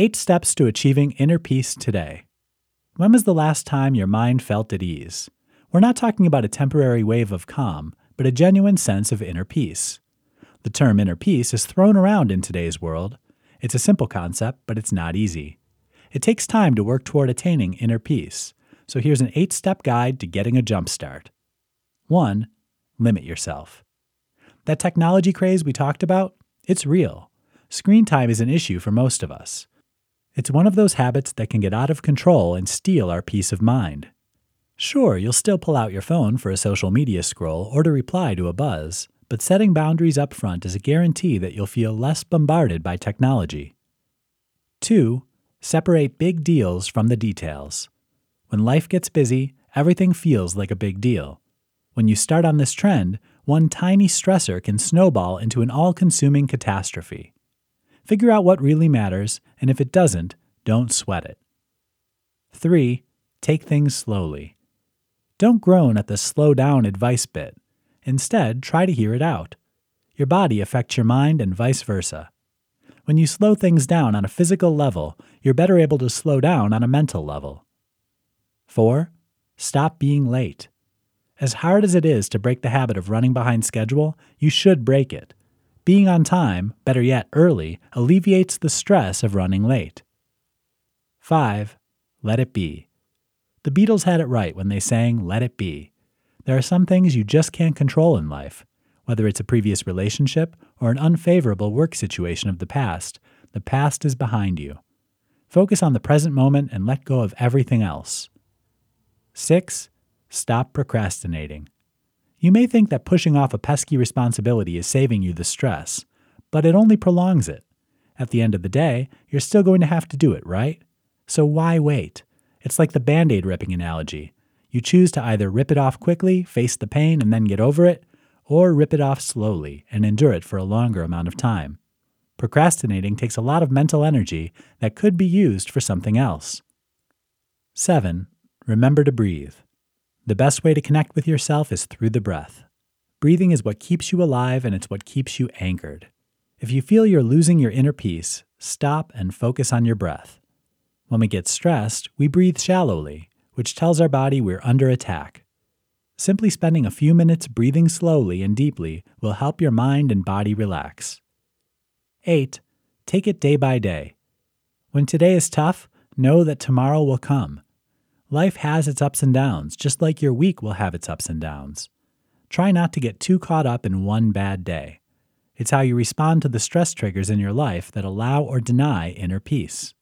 Eight steps to achieving inner peace today. When was the last time your mind felt at ease? We're not talking about a temporary wave of calm, but a genuine sense of inner peace. The term inner peace is thrown around in today's world. It's a simple concept, but it's not easy. It takes time to work toward attaining inner peace. So here's an eight step guide to getting a jump start. 1. Limit yourself. That technology craze we talked about, it's real. Screen time is an issue for most of us. It's one of those habits that can get out of control and steal our peace of mind. Sure, you'll still pull out your phone for a social media scroll or to reply to a buzz, but setting boundaries up front is a guarantee that you'll feel less bombarded by technology. 2. Separate big deals from the details. When life gets busy, everything feels like a big deal. When you start on this trend, one tiny stressor can snowball into an all consuming catastrophe. Figure out what really matters, and if it doesn't, don't sweat it. 3. Take things slowly. Don't groan at the slow down advice bit. Instead, try to hear it out. Your body affects your mind and vice versa. When you slow things down on a physical level, you're better able to slow down on a mental level. 4. Stop being late. As hard as it is to break the habit of running behind schedule, you should break it. Being on time, better yet, early, alleviates the stress of running late. 5. Let it be. The Beatles had it right when they sang Let It Be. There are some things you just can't control in life. Whether it's a previous relationship or an unfavorable work situation of the past, the past is behind you. Focus on the present moment and let go of everything else. 6. Stop procrastinating. You may think that pushing off a pesky responsibility is saving you the stress, but it only prolongs it. At the end of the day, you're still going to have to do it, right? So why wait? It's like the band aid ripping analogy. You choose to either rip it off quickly, face the pain, and then get over it, or rip it off slowly and endure it for a longer amount of time. Procrastinating takes a lot of mental energy that could be used for something else. 7. Remember to breathe. The best way to connect with yourself is through the breath. Breathing is what keeps you alive and it's what keeps you anchored. If you feel you're losing your inner peace, stop and focus on your breath. When we get stressed, we breathe shallowly, which tells our body we're under attack. Simply spending a few minutes breathing slowly and deeply will help your mind and body relax. 8. Take it day by day. When today is tough, know that tomorrow will come. Life has its ups and downs, just like your week will have its ups and downs. Try not to get too caught up in one bad day. It's how you respond to the stress triggers in your life that allow or deny inner peace.